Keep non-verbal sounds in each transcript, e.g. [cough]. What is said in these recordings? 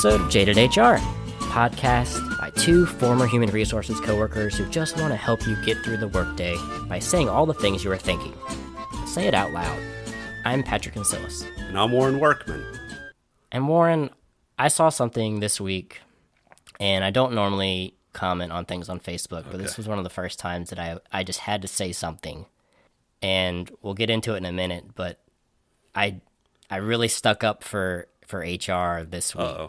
episode of Jaded HR, podcast by two former human resources coworkers who just want to help you get through the workday by saying all the things you are thinking. Say it out loud. I'm Patrick Ansilis. And I'm Warren Workman. And Warren, I saw something this week, and I don't normally comment on things on Facebook, but this was one of the first times that I I just had to say something. And we'll get into it in a minute, but I I really stuck up for for HR this week. Uh-oh.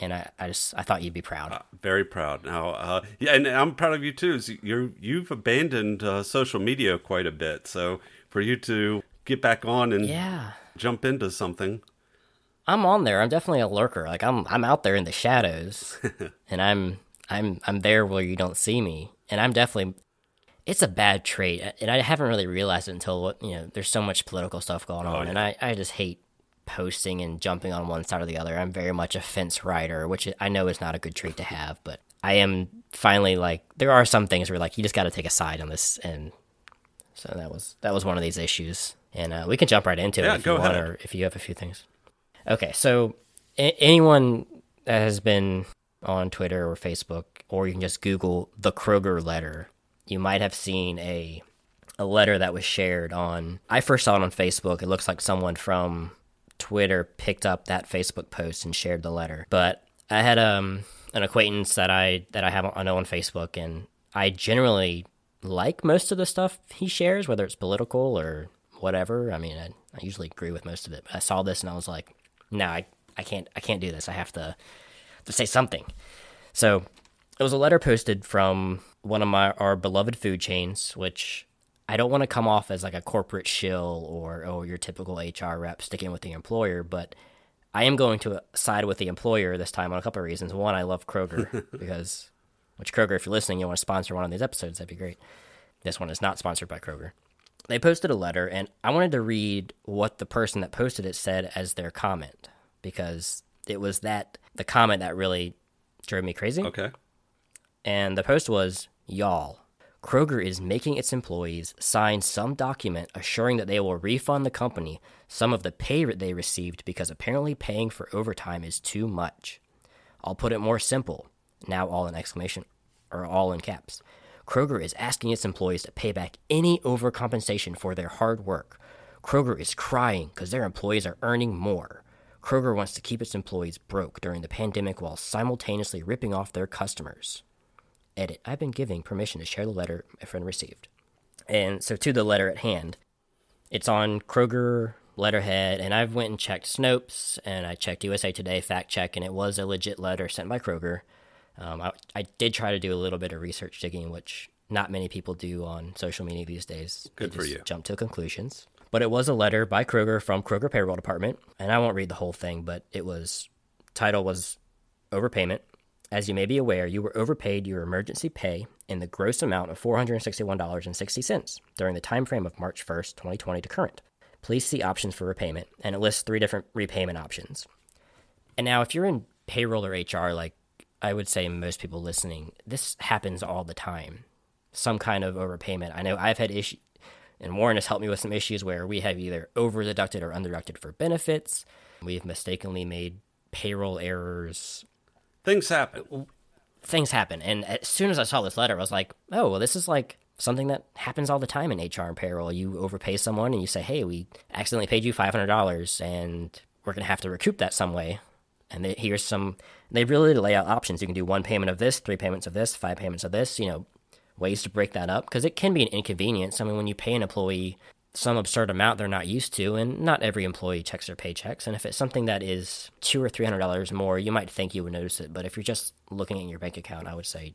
And I, I just I thought you'd be proud. Uh, very proud. Now, uh, yeah, and I'm proud of you too. You're you've abandoned uh, social media quite a bit, so for you to get back on and yeah. jump into something, I'm on there. I'm definitely a lurker. Like I'm I'm out there in the shadows. [laughs] and I'm I'm I'm there where you don't see me. And I'm definitely it's a bad trait. And I haven't really realized it until what you know, there's so much political stuff going on. yeah. And I, I just hate posting and jumping on one side or the other. I'm very much a fence rider, which I know is not a good trait to have, but I am finally like there are some things where like you just got to take a side on this and so that was that was one of these issues. And uh, we can jump right into Yeah, it if go you want ahead. or if you have a few things. Okay, so a- anyone that has been on Twitter or Facebook, or you can just Google the Kroger letter, you might have seen a a letter that was shared on. I first saw it on Facebook. It looks like someone from Twitter picked up that Facebook post and shared the letter. But I had um an acquaintance that I that I have I know on Facebook, and I generally like most of the stuff he shares, whether it's political or whatever. I mean, I, I usually agree with most of it. But I saw this and I was like, no, I, I can't I can't do this. I have to to say something. So it was a letter posted from one of my our beloved food chains, which I don't want to come off as like a corporate shill or oh your typical HR rep sticking with the employer, but I am going to side with the employer this time on a couple of reasons. One, I love Kroger [laughs] because, which Kroger, if you're listening, you want to sponsor one of these episodes, that'd be great. This one is not sponsored by Kroger. They posted a letter, and I wanted to read what the person that posted it said as their comment because it was that the comment that really drove me crazy. okay. And the post was, Y'all, Kroger is making its employees sign some document assuring that they will refund the company some of the pay they received because apparently paying for overtime is too much. I'll put it more simple, now all in exclamation, or all in caps. Kroger is asking its employees to pay back any overcompensation for their hard work. Kroger is crying because their employees are earning more. Kroger wants to keep its employees broke during the pandemic while simultaneously ripping off their customers. Edit. I've been giving permission to share the letter my friend received. And so to the letter at hand, it's on Kroger letterhead, and I've went and checked Snopes, and I checked USA Today fact check, and it was a legit letter sent by Kroger. Um, I, I did try to do a little bit of research digging, which not many people do on social media these days. They Good for just you. Jump to conclusions. But it was a letter by Kroger from Kroger Payroll Department, and I won't read the whole thing, but it was title was overpayment. As you may be aware, you were overpaid your emergency pay in the gross amount of $461.60 during the time frame of March 1st, 2020 to current. Please see options for repayment, and it lists three different repayment options. And now, if you're in payroll or HR, like I would say most people listening, this happens all the time. Some kind of overpayment. I know I've had issues, and Warren has helped me with some issues where we have either over deducted or underdeducted for benefits. We've mistakenly made payroll errors. Things happen. Things happen. And as soon as I saw this letter, I was like, oh, well, this is like something that happens all the time in HR and payroll. You overpay someone and you say, hey, we accidentally paid you $500 and we're going to have to recoup that some way. And they, here's some, they really lay out options. You can do one payment of this, three payments of this, five payments of this, you know, ways to break that up because it can be an inconvenience. I mean, when you pay an employee some absurd amount they're not used to, and not every employee checks their paychecks. And if it's something that is two or three hundred dollars more, you might think you would notice it. But if you're just looking at your bank account, I would say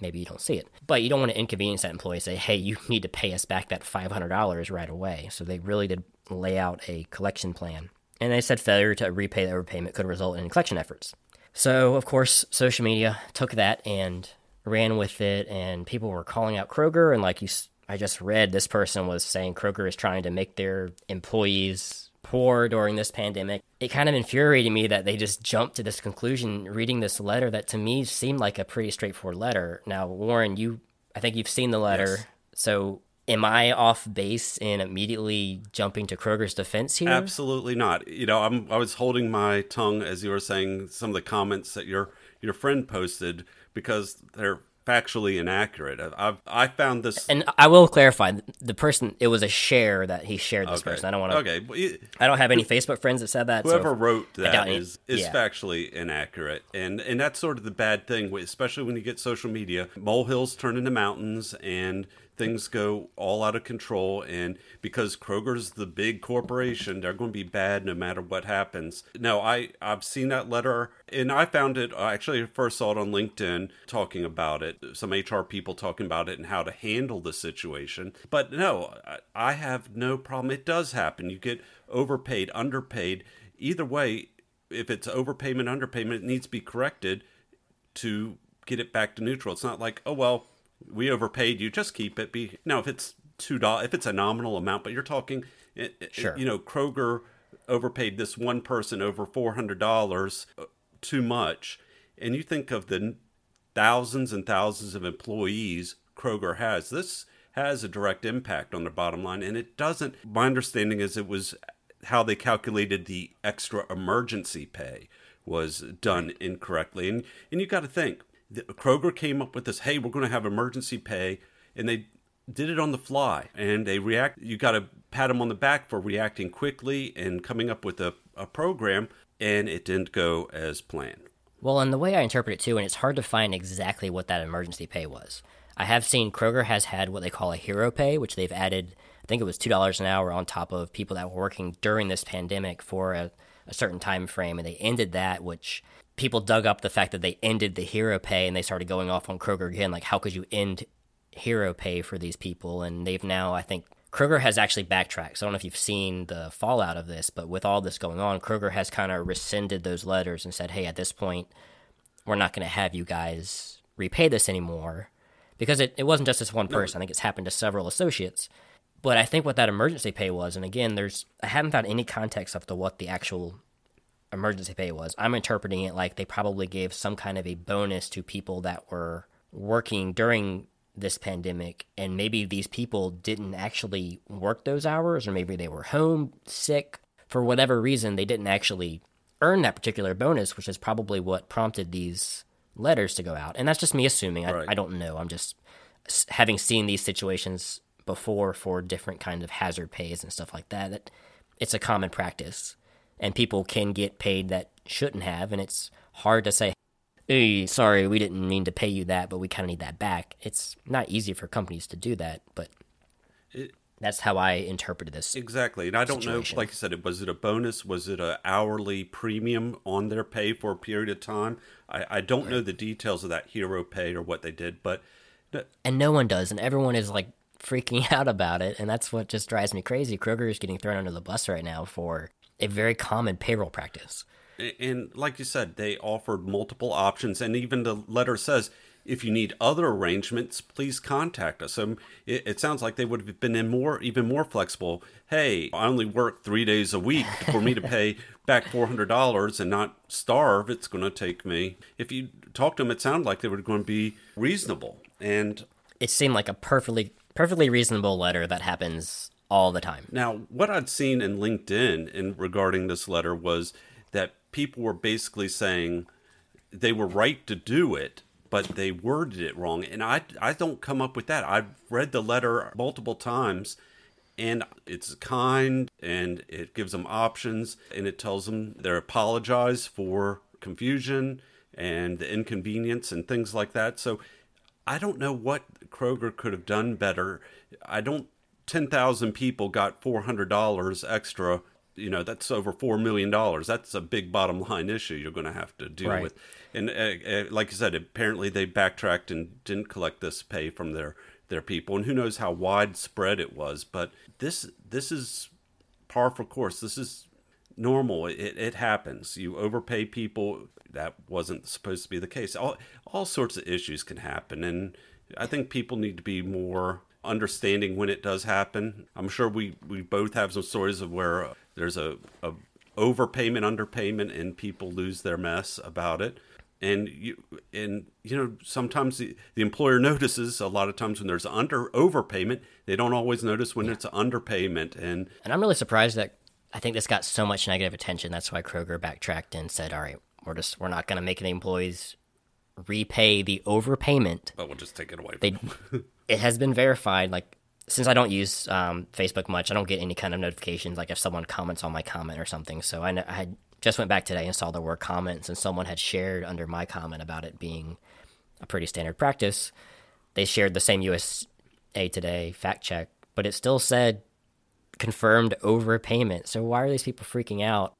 maybe you don't see it. But you don't want to inconvenience that employee. Say, hey, you need to pay us back that five hundred dollars right away. So they really did lay out a collection plan, and they said failure to repay the overpayment could result in collection efforts. So of course, social media took that and ran with it, and people were calling out Kroger, and like you. I just read this person was saying Kroger is trying to make their employees poor during this pandemic. It kind of infuriated me that they just jumped to this conclusion reading this letter that to me seemed like a pretty straightforward letter. Now, Warren, you I think you've seen the letter. Yes. So am I off base in immediately jumping to Kroger's defense here? Absolutely not. You know, I'm I was holding my tongue as you were saying some of the comments that your your friend posted because they're factually inaccurate. I've I found this, and I will clarify: the person it was a share that he shared this okay. person. I don't want to. Okay, well, I don't have any Facebook friends that said that. whoever so wrote that is is yeah. factually inaccurate, and and that's sort of the bad thing, especially when you get social media. Molehills turn into mountains, and things go all out of control. And because Kroger's the big corporation, they're going to be bad no matter what happens. No, I I've seen that letter, and I found it. I actually first saw it on LinkedIn talking about it. Some HR people talking about it and how to handle the situation. But no, I have no problem. It does happen. You get overpaid, underpaid. Either way, if it's overpayment, underpayment, it needs to be corrected to get it back to neutral. It's not like, oh well, we overpaid you, just keep it. Be now if it's two dollars, if it's a nominal amount, but you're talking, it- it- Sure. you know, Kroger overpaid this one person over four hundred dollars uh, too much, and you think of the thousands and thousands of employees Kroger has. This has a direct impact on their bottom line, and it doesn't. My understanding is it was how they calculated the extra emergency pay was done incorrectly, and and you got to think the, Kroger came up with this. Hey, we're going to have emergency pay, and they did it on the fly, and they react. You got to pat them on the back for reacting quickly and coming up with a, a program, and it didn't go as planned. Well, and the way I interpret it too, and it's hard to find exactly what that emergency pay was. I have seen Kroger has had what they call a hero pay, which they've added, I think it was $2 an hour on top of people that were working during this pandemic for a, a certain time frame. And they ended that, which people dug up the fact that they ended the hero pay and they started going off on Kroger again. Like, how could you end hero pay for these people? And they've now, I think, Kroger has actually backtracked. So I don't know if you've seen the fallout of this, but with all this going on, Kroger has kind of rescinded those letters and said, hey, at this point, we're not going to have you guys repay this anymore because it, it wasn't just this one person. I think it's happened to several associates. But I think what that emergency pay was, and again, there's I haven't found any context of to what the actual emergency pay was. I'm interpreting it like they probably gave some kind of a bonus to people that were working during this pandemic. And maybe these people didn't actually work those hours or maybe they were home sick. For whatever reason they didn't actually earn that particular bonus which is probably what prompted these letters to go out. And that's just me assuming. I, Right. I don't know. I'm just having seen these situations before for different kinds of hazard pays and stuff like that that it's a common practice and people can get paid that shouldn't have and it's hard to say hey sorry we didn't mean to pay you that but we kind of need that back it's not easy for companies to do that but that's how i interpreted this Exactly, and I don't situation. know. Like I said, was it a bonus? Was it a hourly premium on their pay for a period of time? I, I don't know the details of that hero pay or what they did, but and no one does and everyone is like freaking [laughs] out about it and that's what just drives me crazy kroger is getting thrown under the bus right now for a very common payroll practice and like you said, they offered multiple options, and even the letter says. If you need other arrangements, please contact us. So it, it sounds like they would have been in more, even more flexible. Hey, I only work three days a week. For me to pay [laughs] back four hundred dollars and not starve, it's going to take me. If you talk to them, it sounded like they were going to be reasonable. And it seemed like a perfectly perfectly reasonable letter that happens all the time Now, what I'd seen in LinkedIn in regarding this letter was that people were basically saying they were right to do it, but they worded it wrong. And I, I don't come up with that. I've read the letter multiple times, and it's kind, and it gives them options, and it tells them they apologize for confusion and the inconvenience and things like that. So I don't know what Kroger could have done better. I don't. Ten thousand people got four hundred dollars extra. You know that's over four million dollars. That's a big bottom line issue you're going to have to deal Right. with. And uh, uh, like you said, apparently they backtracked and didn't collect this pay from their their people. And who knows how widespread it was. But this this is par for course. This is normal. It, it happens. You overpay people. That wasn't supposed to be the case. All all sorts of issues can happen, and I think people need to be more understanding when it does happen. I'm sure we we both have some stories of where uh, there's a, a overpayment, underpayment, and people lose their mess about it. and you and you know sometimes the, the employer [laughs] notices a lot of times when there's under overpayment they don't always notice when it's underpayment and And I'm really surprised that I think this got so much negative attention. That's why Kroger backtracked and said, "All right, we're just we're not going to make the employees repay the overpayment." but we'll just take it away They [laughs] it has been verified. Like since I don't use um, Facebook much, I don't get any kind of notifications. Like if someone comments on my comment or something. So I, I had just went back today and saw there were comments, and someone had shared under my comment about it being a pretty standard practice. They shared the same USA Today fact check, but it still said confirmed overpayment. So why are these people freaking out?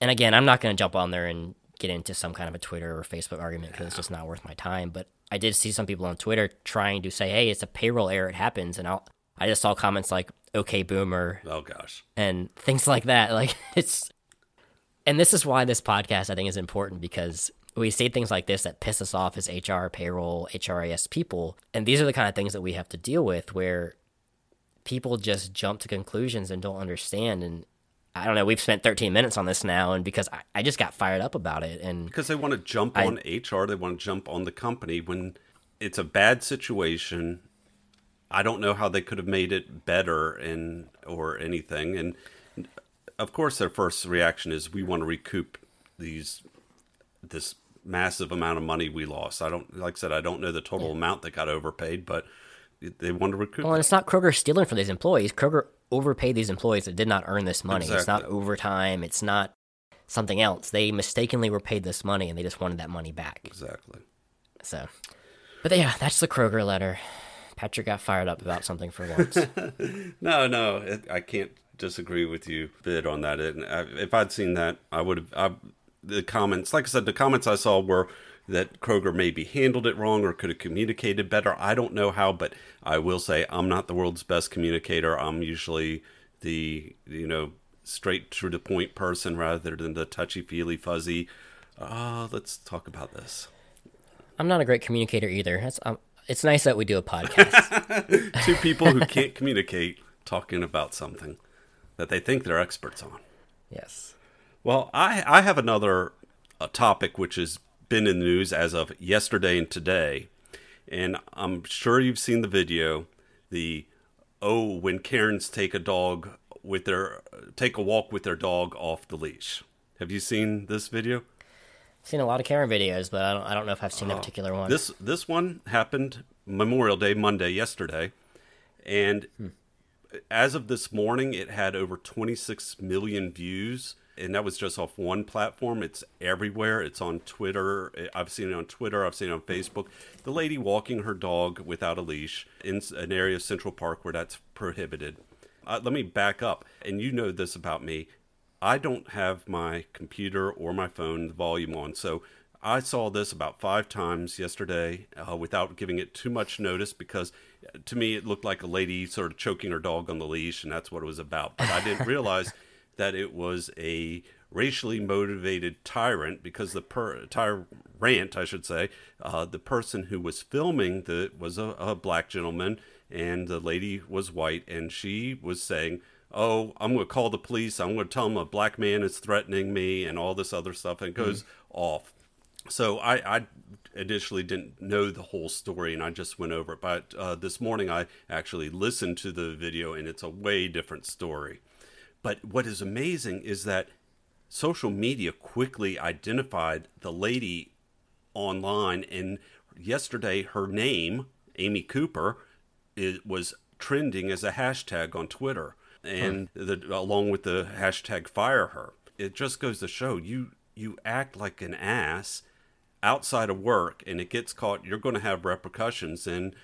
And again, I'm not going to jump on there and get into some kind of a Twitter or Facebook argument because it's just not worth my time. But I did see some people on Twitter trying to say, "Hey, it's a payroll error. It happens." And I'll, I just saw comments like "Okay, boomer" oh gosh and things like that. [laughs] Like it's, and this is why this podcast I think is important because we say things like this that piss us off as HR, payroll, HRIS people, and these are the kind of things that we have to deal with where people just jump to conclusions and don't understand. And I don't know. We've spent 13 minutes on this now, and because I, I just got fired up about it, and because they want to jump I- on HR, they want to jump on the company when it's a bad situation. I don't know how they could have made it better and or anything. And of course, their first reaction is we want to recoup these this massive amount of money we lost. I don't like I said I don't know the total amount that got overpaid, but they want to recoup. Well, and it's not Kroger stealing from these employees. Kroger overpaid these employees that did not earn this money. It's not overtime. It's not something else. They mistakenly were paid this money and they just wanted that money back. exactly. So, but yeah, that's the Kroger letter. Patrick got fired up about something for once. [laughs] No, no, it, I can't disagree with you a bit on that. And I, if I'd seen that, I would have. The comments, like I said, the comments I saw were that Kroger maybe handled it wrong or could have communicated better. I don't know how, but I will say I'm not the world's best communicator. I'm usually the you know straight to the point person rather than the touchy feely fuzzy. Uh, let's talk about this. I'm not a great communicator either. That's, um, it's nice that we do a podcast. [laughs] Two people who can't communicate talking about something that they think they're experts on. yes. Well, I I have another a topic which has been in the news as of yesterday and today, and I'm sure you've seen the video. The oh, when Karens take a dog with their take a walk with their dog off the leash. Have you seen this video? I've Seen a lot of Karen videos, but I don't. I don't know if I've seen a uh, particular one. This this one happened Memorial Day Monday yesterday, and hmm. as of this morning, it had over 26 million views, and that was just off one platform. It's everywhere. It's on Twitter. I've seen it on Twitter. I've seen it on Facebook. The lady walking her dog without a leash in an area of Central Park where that's prohibited. Uh, let me back up, and you know this about me. I don't have my computer or my phone volume on, so I saw this about five times yesterday uh, without giving it too much notice because uh, to me it looked like a lady sort of choking her dog on the leash, and that's what it was about. But I didn't [laughs] realize that it was a racially motivated tyrant because the per- tyrant, I should say, uh, the person who was filming the was a, a black gentleman, and the lady was white, and she was saying oh, I'm going to call the police. I'm going to tell them a black man is threatening me and all this other stuff. And goes off. So I, I initially didn't know the whole story and I just went over it. But uh, this morning I actually listened to the video and it's a way different story. But what is amazing is that social media quickly identified the lady online and yesterday her name amy cooper it was trending as a hashtag on twitter and the, along with the hashtag fire her. It just goes to show you you act like an ass outside of work and it gets caught you're going to have repercussions. And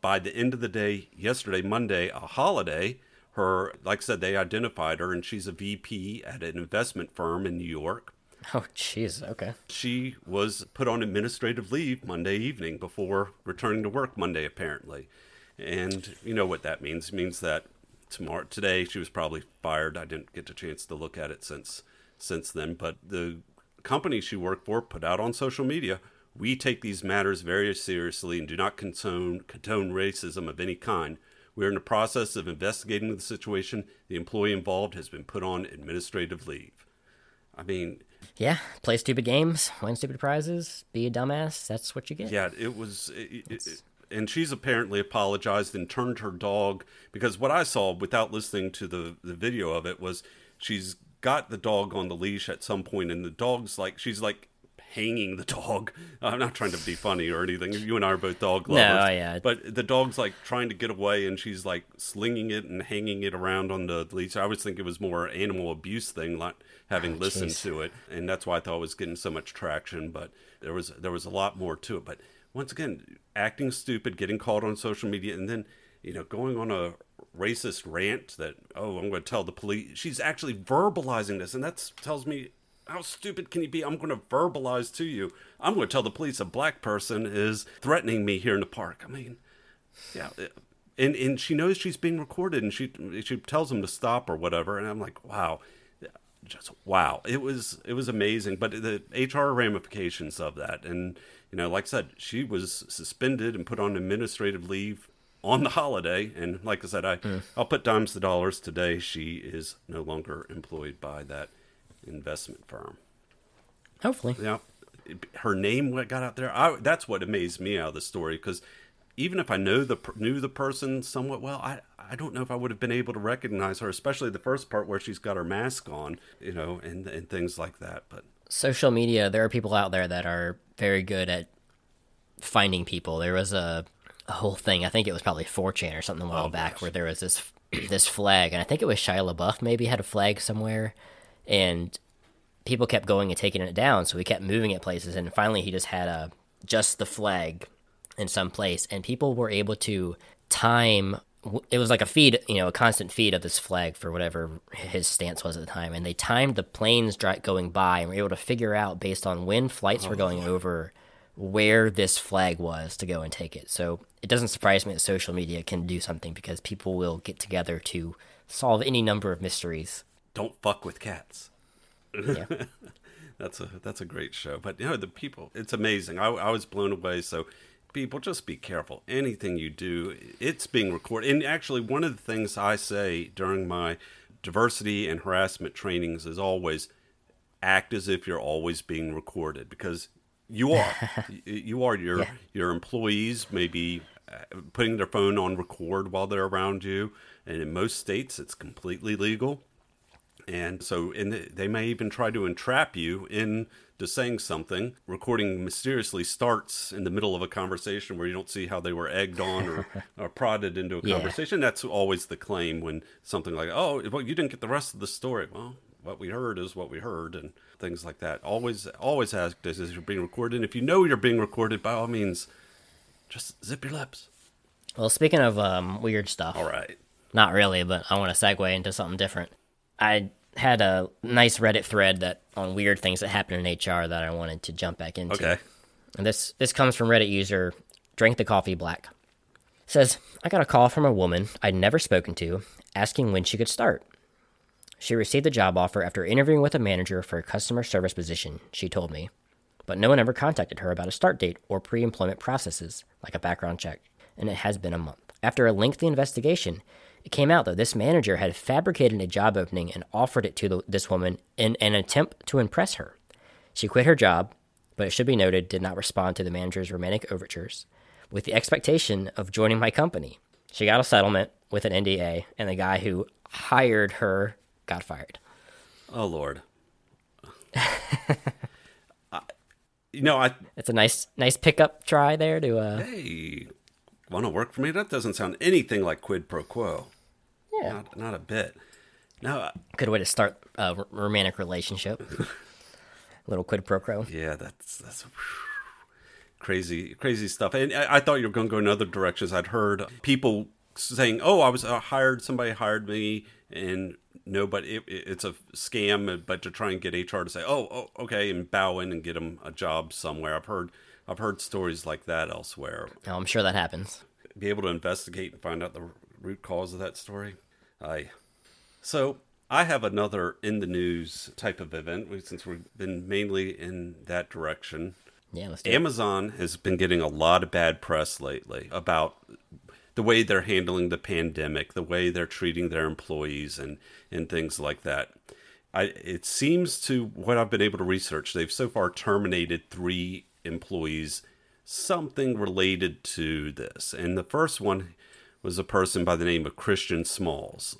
by the end of the day yesterday monday a holiday her like i said they identified her and she's a vp at an investment firm in new york oh, jeez. Okay. she was put on administrative leave Monday evening before returning to work Monday, apparently. And you know what that means? It means that tomorrow, today, she was probably fired. I didn't get a chance to look at it since since then. But the company she worked for put out on social media, "We take these matters very seriously and do not condone condone racism of any kind." We are in the process of investigating the situation. The employee involved has been put on administrative leave. I mean, Yeah, play stupid games, win stupid prizes, be a dumbass. That's what you get. Yeah, it was. It, it, and she's apparently apologized and turned her dog because what I saw without listening to the the video of it was she's got the dog on the leash at some point and the dog's like she's like hanging the dog. [laughs] I'm not trying to be funny or anything. You and I are both dog lovers. No, yeah. But the dog's like trying to get away and she's like slinging it and hanging it around on the leash. I always think it was more animal abuse thing, like having Oh, listened jeez. to it. And that's why I thought it was getting so much traction. But there was there was a lot more to it. But once again, acting stupid, getting called on social media, and then you know going on a racist rant that oh I'm going to tell the police. She's actually verbalizing this, and that tells me how stupid can you be? I'm going to verbalize to you. I'm going to tell the police a black person is threatening me here in the park. I mean, yeah. And and she knows she's being recorded, and she she tells him to stop or whatever. And I'm like, wow, just wow. It was it was amazing. But the HR ramifications of that, and you know, like I said, she was suspended and put on administrative leave on the holiday. And like I said, I I'll put dimes to dollars today. She is no longer employed by that investment firm. Hopefully. Yeah, her name got out there. I, that's what amazed me out of the story because even if I know the knew the person somewhat well, I I don't know if I would have been able to recognize her, especially the first part where she's got her mask on, you know, and and things like that. But social media, there are people out there that are very good at finding people. There was a, a whole thing, I think it was probably 4chan or something a while Oh, back, gosh. where there was this this flag, and I think it was Shia LaBeouf maybe had a flag somewhere, and people kept going and taking it down, so we kept moving it places, and finally he just had a just the flag in some place, and people were able to time. It was like a feed, you know, a constant feed of this flag for whatever his stance was at the time, and they timed the planes going by, and were able to figure out based on when flights were oh, going over where this flag was to go and take it. So it doesn't surprise me that social media can do something because people will get together to solve any number of mysteries. Don't fuck with cats. Yeah. [laughs] That's a that's a great show. But you know the people, it's amazing. I, I was blown away. So people, just be careful. Anything you do, it's being recorded. And actually, one of the things I say during my diversity and harassment trainings is always act as if you're always being recorded because you are. [laughs] You are. Your Yeah. your employees may be uh, putting their phone on record while they're around you, and in most states, it's completely legal and so and they may even try to entrap you into saying something. Recording mysteriously starts in the middle of a conversation where you don't see how they were egged on or, [laughs] or prodded into a Yeah. conversation. That's always the claim when something like oh well you didn't get the rest of the story. Well what we heard is what we heard and things like that. Always always ask this as you're being recorded? And if you know you're being recorded by all means just zip your lips. Well, speaking of um, weird stuff, all right. Not really, but I want to segue into something different. I had a nice Reddit thread that on weird things that happen in HR that I wanted to jump back into. okay And this this comes from Reddit user Drink the Coffee Black. Says, I got a call from a woman I'd never spoken to asking when she could start. She received a job offer after interviewing with a manager for a customer service position, she told me. But no one ever contacted her about a start date or pre employment processes, like a background check, and it has been a month. After a lengthy investigation, it came out that this manager had fabricated a job opening and offered it to the, this woman in an attempt to impress her. She quit her job, but it should be noted did not respond to the manager's romantic overtures, with the expectation of joining my company. She got a settlement with an NDA, and the guy who hired her got fired. oh lord [laughs] I- you know i It's a nice, nice pickup try there to, uh, hey, want to work for me? That doesn't sound anything like quid pro quo. Yeah, Not, not a bit. No, good way to start a r- romantic relationship. [laughs] Little quid pro quo. yeah, that's that's crazy, crazy stuff. And I, I thought you were going to go in other directions. I'd heard people saying, "Oh, I was uh, hired. Somebody hired me," and no, but it, it- it's a scam. But to try and get HR to say, "Oh, oh, okay," and bow in and get them a job somewhere. I've heard, I've heard stories like that elsewhere. Oh, I'm sure that happens. be able to investigate and find out the root cause of that story. I so I have another in the news type of event since we've been mainly in that direction. Yeah, let's do it. Amazon has been getting a lot of bad press lately about the way they're handling the pandemic, the way they're treating their employees, and and things like that. I, it seems to what I've been able to research, they've so far terminated three employees, something related to this. And the first one was a person by the name of Christian Smalls.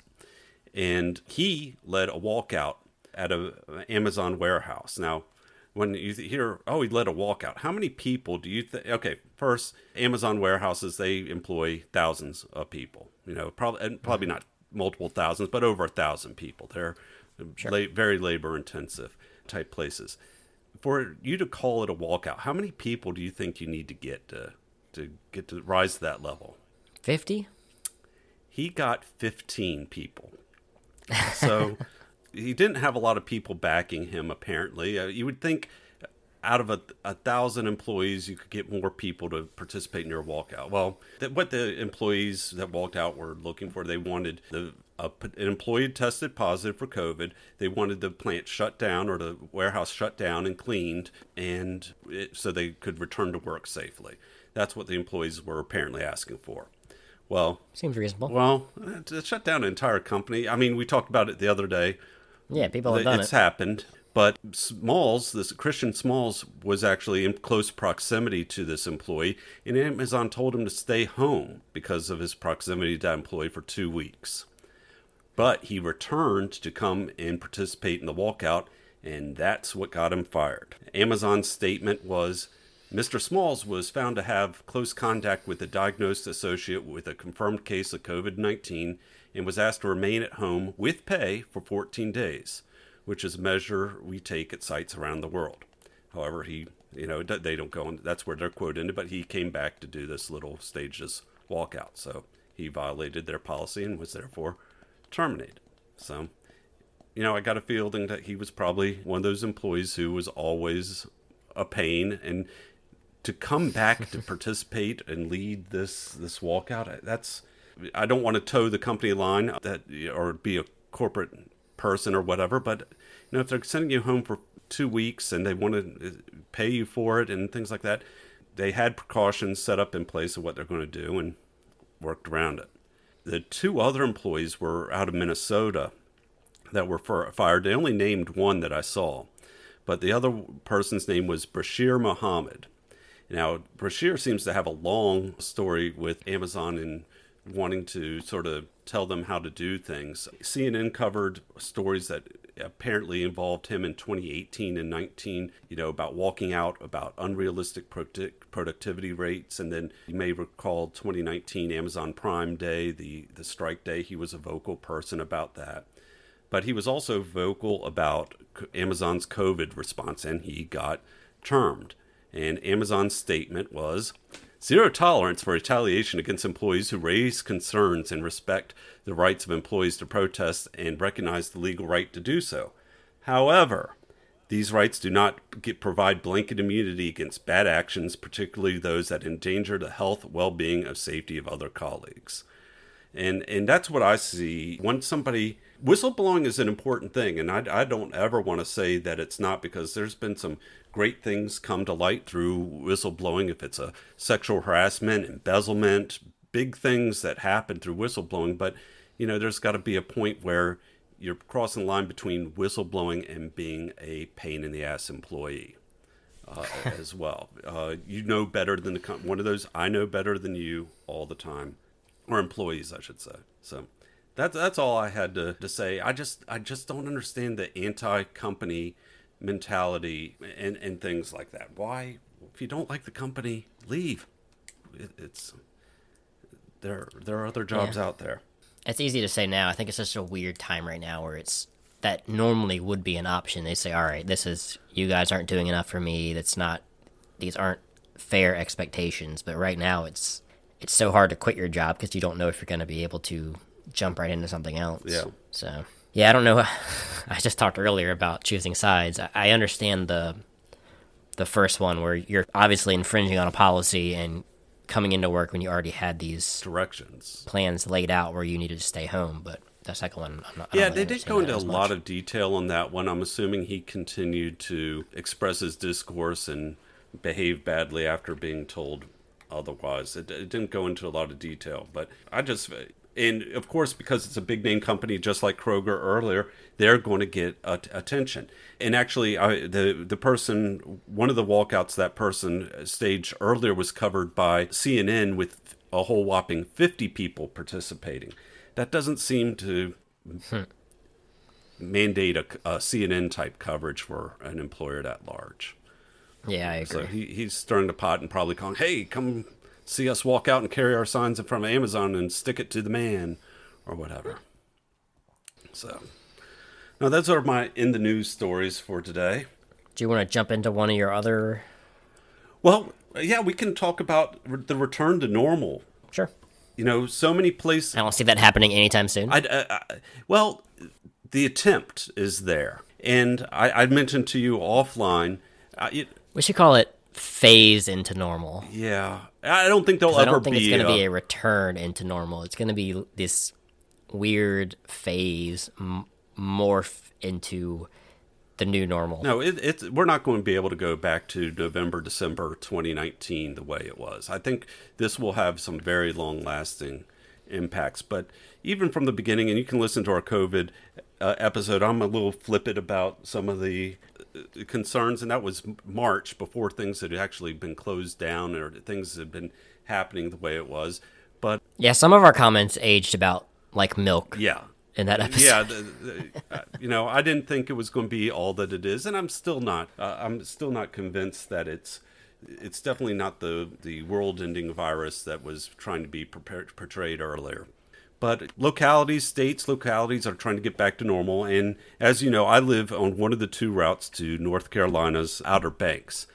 And he led a walkout at an Amazon warehouse. Now, when you hear, oh, he led a walkout, how many people do you think? Okay, first, Amazon warehouses, they employ thousands of people. You know, probably, and probably not multiple thousands, but over a thousand people. They're sure. la- very labor intensive type places. For you to call it a walkout, how many people do you think you need to get to, to get to rise to that level? 50? He got 15 people. So [laughs] he didn't have a lot of people backing him, apparently. Uh, you would think out of a, a thousand employees, you could get more people to participate in your walkout. Well, th- what the employees that walked out were looking for, they wanted the a, an employee tested positive for COVID. They wanted the plant shut down or the warehouse shut down and cleaned, and it, so they could return to work safely. That's what the employees were apparently asking for. Well, seems reasonable. Well, to shut down an entire company. I mean, we talked about it the other day. Yeah, people have done it's it. happened. But Smalls, this Christian Smalls, was actually in close proximity to this employee, and Amazon told him to stay home because of his proximity to that employee for two weeks. But he returned to come and participate in the walkout, and that's what got him fired. Amazon's statement was Mr. Smalls was found to have close contact with a diagnosed associate with a confirmed case of COVID 19 and was asked to remain at home with pay for 14 days which is a measure we take at sites around the world. However, he, you know, they don't go on, that's where their quote ended, but he came back to do this little stages walkout. So he violated their policy and was therefore terminated. So, you know, I got a feeling that he was probably one of those employees who was always a pain and to come back to [laughs] participate and lead this this walkout that's I don't want to toe the company line that or be a corporate person or whatever but you know, if they're sending you home for two weeks and they want to uh, pay you for it and things like that, they had precautions set up in place of what they're going to do and worked around it. The two other employees were out of Minnesota that were fired. They only named one that I saw, but the other person's name was Bashir Muhammad. Now, Bashir seems to have a long story with Amazon and wanting to sort of tell them how to do things. CNN covered stories that apparently involved him in 2018 and 19, you know, about walking out, about unrealistic productivity rates. And then you may recall 2019 Amazon Prime Day, the, the strike day, he was a vocal person about that. But he was also vocal about Amazon's COVID response, and he got termed. And Amazon's statement was Zero tolerance for retaliation against employees who raise concerns and respect the rights of employees to protest and recognize the legal right to do so. However, these rights do not get, provide blanket immunity against bad actions, particularly those that endanger the health, well being, or safety of other colleagues. And, and that's what I see. When somebody, whistleblowing is an important thing, and I, I don't ever want to say that it's not because there's been some great things come to light through whistleblowing, if it's a sexual harassment, embezzlement, big things that happen through whistleblowing. But, you know, there's got to be a point where you're crossing the line between whistleblowing and being a pain in the ass employee. Uh, as well, uh, you know better than the one of those. I know better than you all the time, or employees, I should say. So that's that's all I had to, to say. I just I just don't understand the anti-company mentality and, and things like that. Why, if you don't like the company, leave. It, it's there. There are other jobs yeah. out there. It's easy to say now. I think it's just a weird time right now where it's that normally would be an option. They say, "All right, this is you guys aren't doing enough for me. That's not. These aren't fair expectations." But right now, it's it's so hard to quit your job because you don't know if you're going to be able to jump right into something else. Yeah. So yeah, I don't know. [laughs] I just talked earlier about choosing sides. I understand the the first one where you're obviously infringing on a policy and coming into work when you already had these directions plans laid out where you needed to stay home. But the second one, I'm not, yeah, they did go into a lot of detail on that one. I'm assuming he continued to express his discourse and behave badly after being told otherwise. It, it didn't go into a lot of detail, but I just and of course, because it's a big name company, just like Kroger earlier, they're going to get attention. And actually, I, the the person, one of the walkouts that person staged earlier was covered by CNN with a whole whopping 50 people participating. That doesn't seem to hmm. mandate a, a, CNN type coverage for an employer that large. Yeah, I agree. So he, he's stirring the pot and probably calling, hey, come see us walk out and carry our signs in front of Amazon and stick it to the man or whatever. So, now those are my in the news stories for today. Do you want to jump into one of your other? Well, yeah, we can talk about the return to normal. Sure. You know, so many places. I don't see that happening anytime soon. I, I, I well, the attempt is there, and I, I mentioned to you offline. Uh, it, we should call it phase into normal. Yeah, I don't think there'll ever I don't think be. It's going to be a return into normal. It's going to be this weird phase m- morph into the new normal. No, it, it's we're not going to be able to go back to November, December 2019 the way it was. I think this will have some very long lasting impacts. But even from the beginning, and you can listen to our COVID uh, episode, I'm a little flippant about some of the uh, concerns, and that was March before things had actually been closed down or things had been happening the way it was. But yeah, some of our comments aged about like milk. Yeah, in that episode. Yeah, the, [laughs] the, uh, you know, I didn't think it was going to be all that it is, and I'm still not. Uh, I'm still not convinced that it's. It's definitely not the the world-ending virus that was trying to be prepared, portrayed earlier. But localities, states, localities are trying to get back to normal. And as you know, I live on one of the two routes to North Carolina's Outer Banks.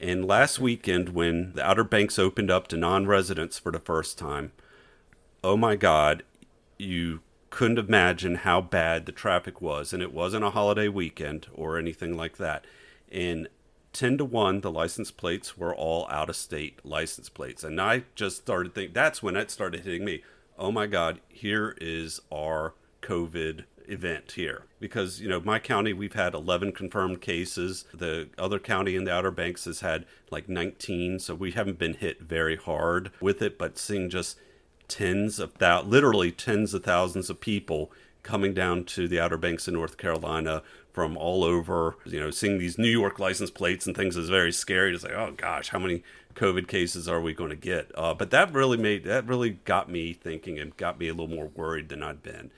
And last weekend, when the Outer Banks opened up to non residents for the first time, oh my God, you couldn't imagine how bad the traffic was, and it wasn't a holiday weekend or anything like that. And 10 to 1, the license plates were all out of state license plates. And I just started thinking, that's when it started hitting me. Oh my God, here is our COVID event here. Because, you know, my county, we've had 11 confirmed cases. The other county in the Outer Banks has had like 19. So we haven't been hit very hard with it, but seeing just tens of thou- literally tens of thousands of people coming down to the Outer Banks in North Carolina from all over. You know, seeing these New York license plates and things is very scary. To say, oh gosh, how many COVID cases are we going to get? Uh, but that really made that really got me thinking and got me a little more worried than I'd been.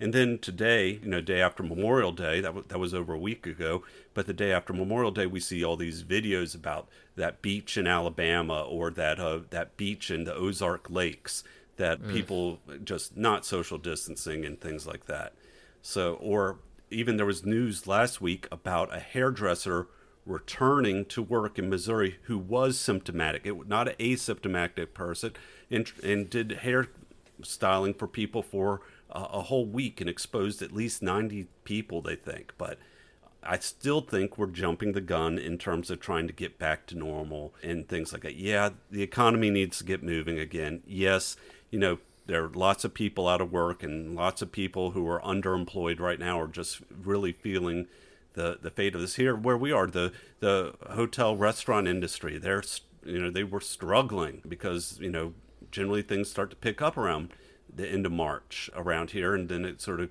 And then today, you know, day after Memorial Day, that, w- that was over a week ago, but the day after Memorial Day, we see all these videos about that beach in Alabama or that uh, that beach in the Ozark Lakes that mm. people just not social distancing and things like that. So, or even there was news last week about a hairdresser returning to work in Missouri who was symptomatic, it was not an asymptomatic person, and, and did hair styling for people for a, a whole week and exposed at least 90 people, they think. But I still think we're jumping the gun in terms of trying to get back to normal and things like that. Yeah, the economy needs to get moving again. Yes, you know, there are lots of people out of work and lots of people who are underemployed right now are just really feeling the, the fate of this here where we are the the hotel restaurant industry they're you know they were struggling because you know generally things start to pick up around the end of March around here and then it sort of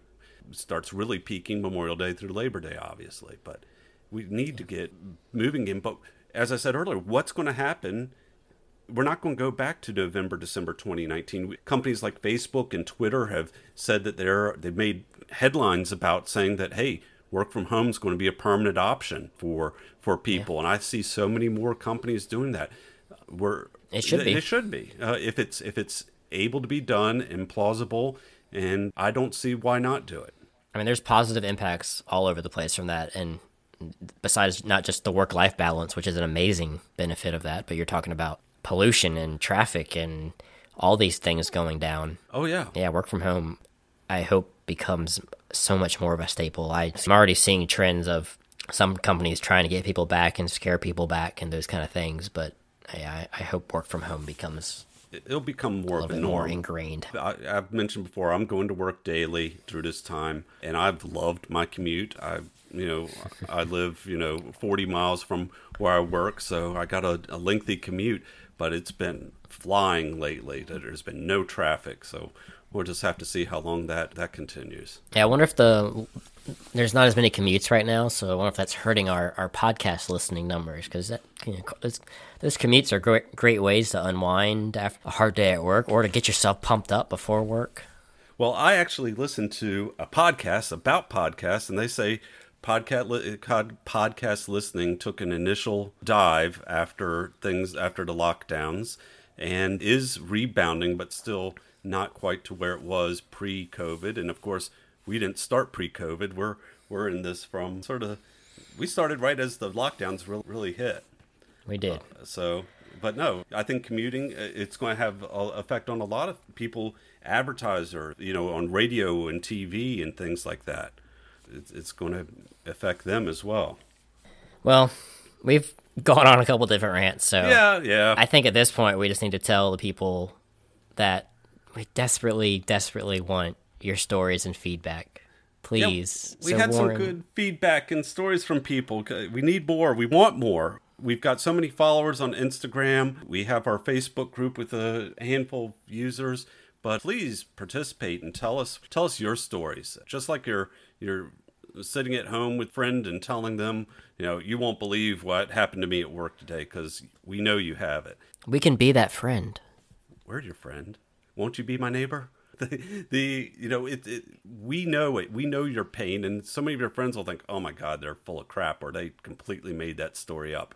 starts really peaking Memorial Day through Labor Day obviously but we need to get moving again but as I said earlier what's going to happen we're not going to go back to November, December 2019. Companies like Facebook and Twitter have said that they're they've made headlines about saying that hey, work from home is going to be a permanent option for for people, yeah. and I see so many more companies doing that. We're it should be it should be uh, if it's if it's able to be done and plausible, and I don't see why not do it. I mean, there's positive impacts all over the place from that, and besides not just the work life balance, which is an amazing benefit of that, but you're talking about pollution and traffic and all these things going down. Oh yeah. Yeah, work from home I hope becomes so much more of a staple. I'm already seeing trends of some companies trying to get people back and scare people back and those kind of things, but I, I hope work from home becomes it'll become more of a more ingrained. I, have mentioned before, I'm going to work daily through this time, and I've loved my commute. I, you know, I live, you know, 40 miles from where I work, so I got a, a lengthy commute but it's been flying lately. There's been no traffic, so we'll just have to see how long that that continues. Yeah, I wonder if the there's not as many commutes right now, so I wonder if that's hurting our, our podcast listening numbers because that you know, those, those commutes are great great ways to unwind after a hard day at work or to get yourself pumped up before work. Well, I actually listened to a podcast about podcasts, and they say podcast podcast listening took an initial dive after things after the lockdowns, and is rebounding, but still not quite to where it was pre-COVID. And of course, we didn't start pre-COVID. We're we're in this from sort of we started right as the lockdowns really, really hit. We did. Uh, so, but no, I think commuting uh, it's going to have an effect on a lot of people, advertiser, you know, on radio and TV and things like that. It's, it's going to affect them as well. Well, we've gone on a couple different rants, so Yeah, yeah. I think at this point we just need to tell the people that we desperately, desperately want your stories and feedback. Please. we So, had Warren, some good feedback and stories from people. We need more. We want more. We've got so many followers on Instagram. We have our Facebook group with a handful of users. But please participate and tell us tell us your stories. Just like you're you're sitting at home with friend and telling them, you know, you won't believe what happened to me at work today because we know you have it. We can be that friend. We're your friend. Won't you be my neighbor? [laughs] The, the you know it, it we know it. We know your pain. And so many of your friends will think oh my god they're full of crap or they completely made that story up.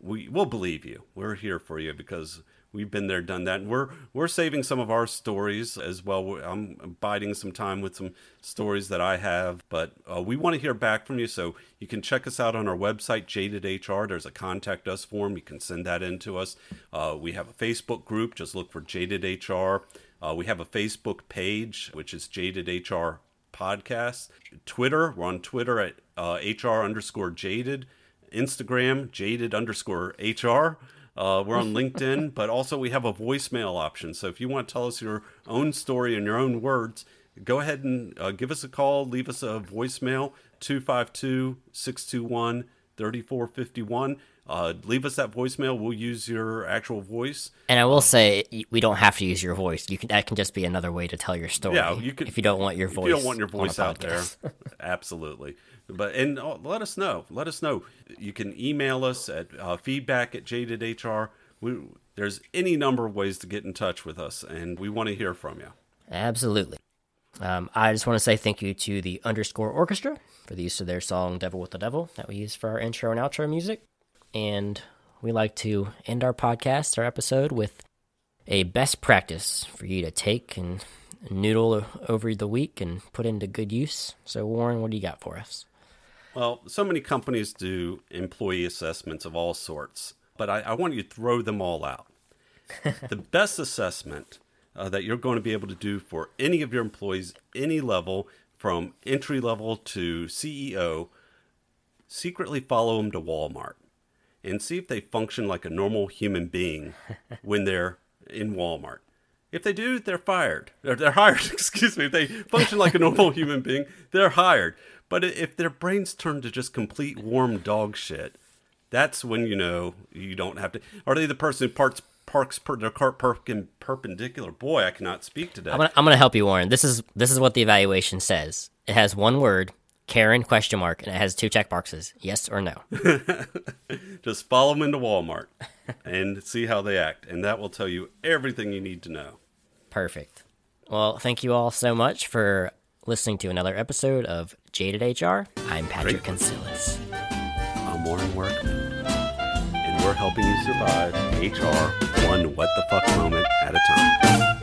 We will believe you. We're here for you because we've been there done that. And we're we're saving some of our stories as well. I'm biding some time with some stories that i have but uh, we want to hear back from you. So you can check us out on our website jaded hr there's a contact us form. You can send that in to us. Uh, we have a facebook group. Just look for jaded hr uh, we have a Facebook page, which is Jaded HR Podcast. Twitter, we're on Twitter at uh, HR underscore Jaded. Instagram, Jaded underscore HR. Uh, we're on [laughs] LinkedIn, but also we have a voicemail option. So if you want to tell us your own story in your own words, go ahead and uh, give us a call, leave us a voicemail 252 621 3451. Uh, leave us that voicemail. We'll use your actual voice. And I will say, we don't have to use your voice. You can that can just be another way to tell your story. Yeah, you could- if you don't want your If voice. you don't want your voice out there, [laughs] absolutely. But and uh, let us know. Let us know. You can email us at uh, feedback at jadedhr. We, there's any number of ways to get in touch with us, and we want to hear from you. Absolutely. Um, I just want to say thank you to the Underscore Orchestra for the use of their song "Devil with the Devil" that we use for our intro and outro music. And we like to end our podcast, our episode, with a best practice for you to take and noodle over the week and put into good use. So, Warren, what do you got for us? Well, so many companies do employee assessments of all sorts, but I, I want you to throw them all out. [laughs] the best assessment uh, that you're going to be able to do for any of your employees, any level, from entry level to CEO, secretly follow them to Walmart and see if they function like a normal human being [laughs] when they're in Walmart. If they do, they're fired. They're, they're hired, [laughs] excuse me. If they function like a normal [laughs] human being, they're hired. But if their brains turn to just complete warm dog shit, that's when you know you don't have to. Are they the person who parks parks per, their car perpen, perpendicular? Boy, I cannot speak today. I'm gonna, I'm gonna help you, Warren. This is this is what the evaluation says. It has one word, Karen question mark, and it has two check boxes, yes or no. [laughs] Just follow them into Walmart and see how they act, and that will tell you everything you need to know. Perfect. Well, thank you all so much for listening to another episode of Jaded HR. I'm Patrick Great. Consilis. I'm Warren Workman, we're helping you survive HR one what the fuck moment at a time.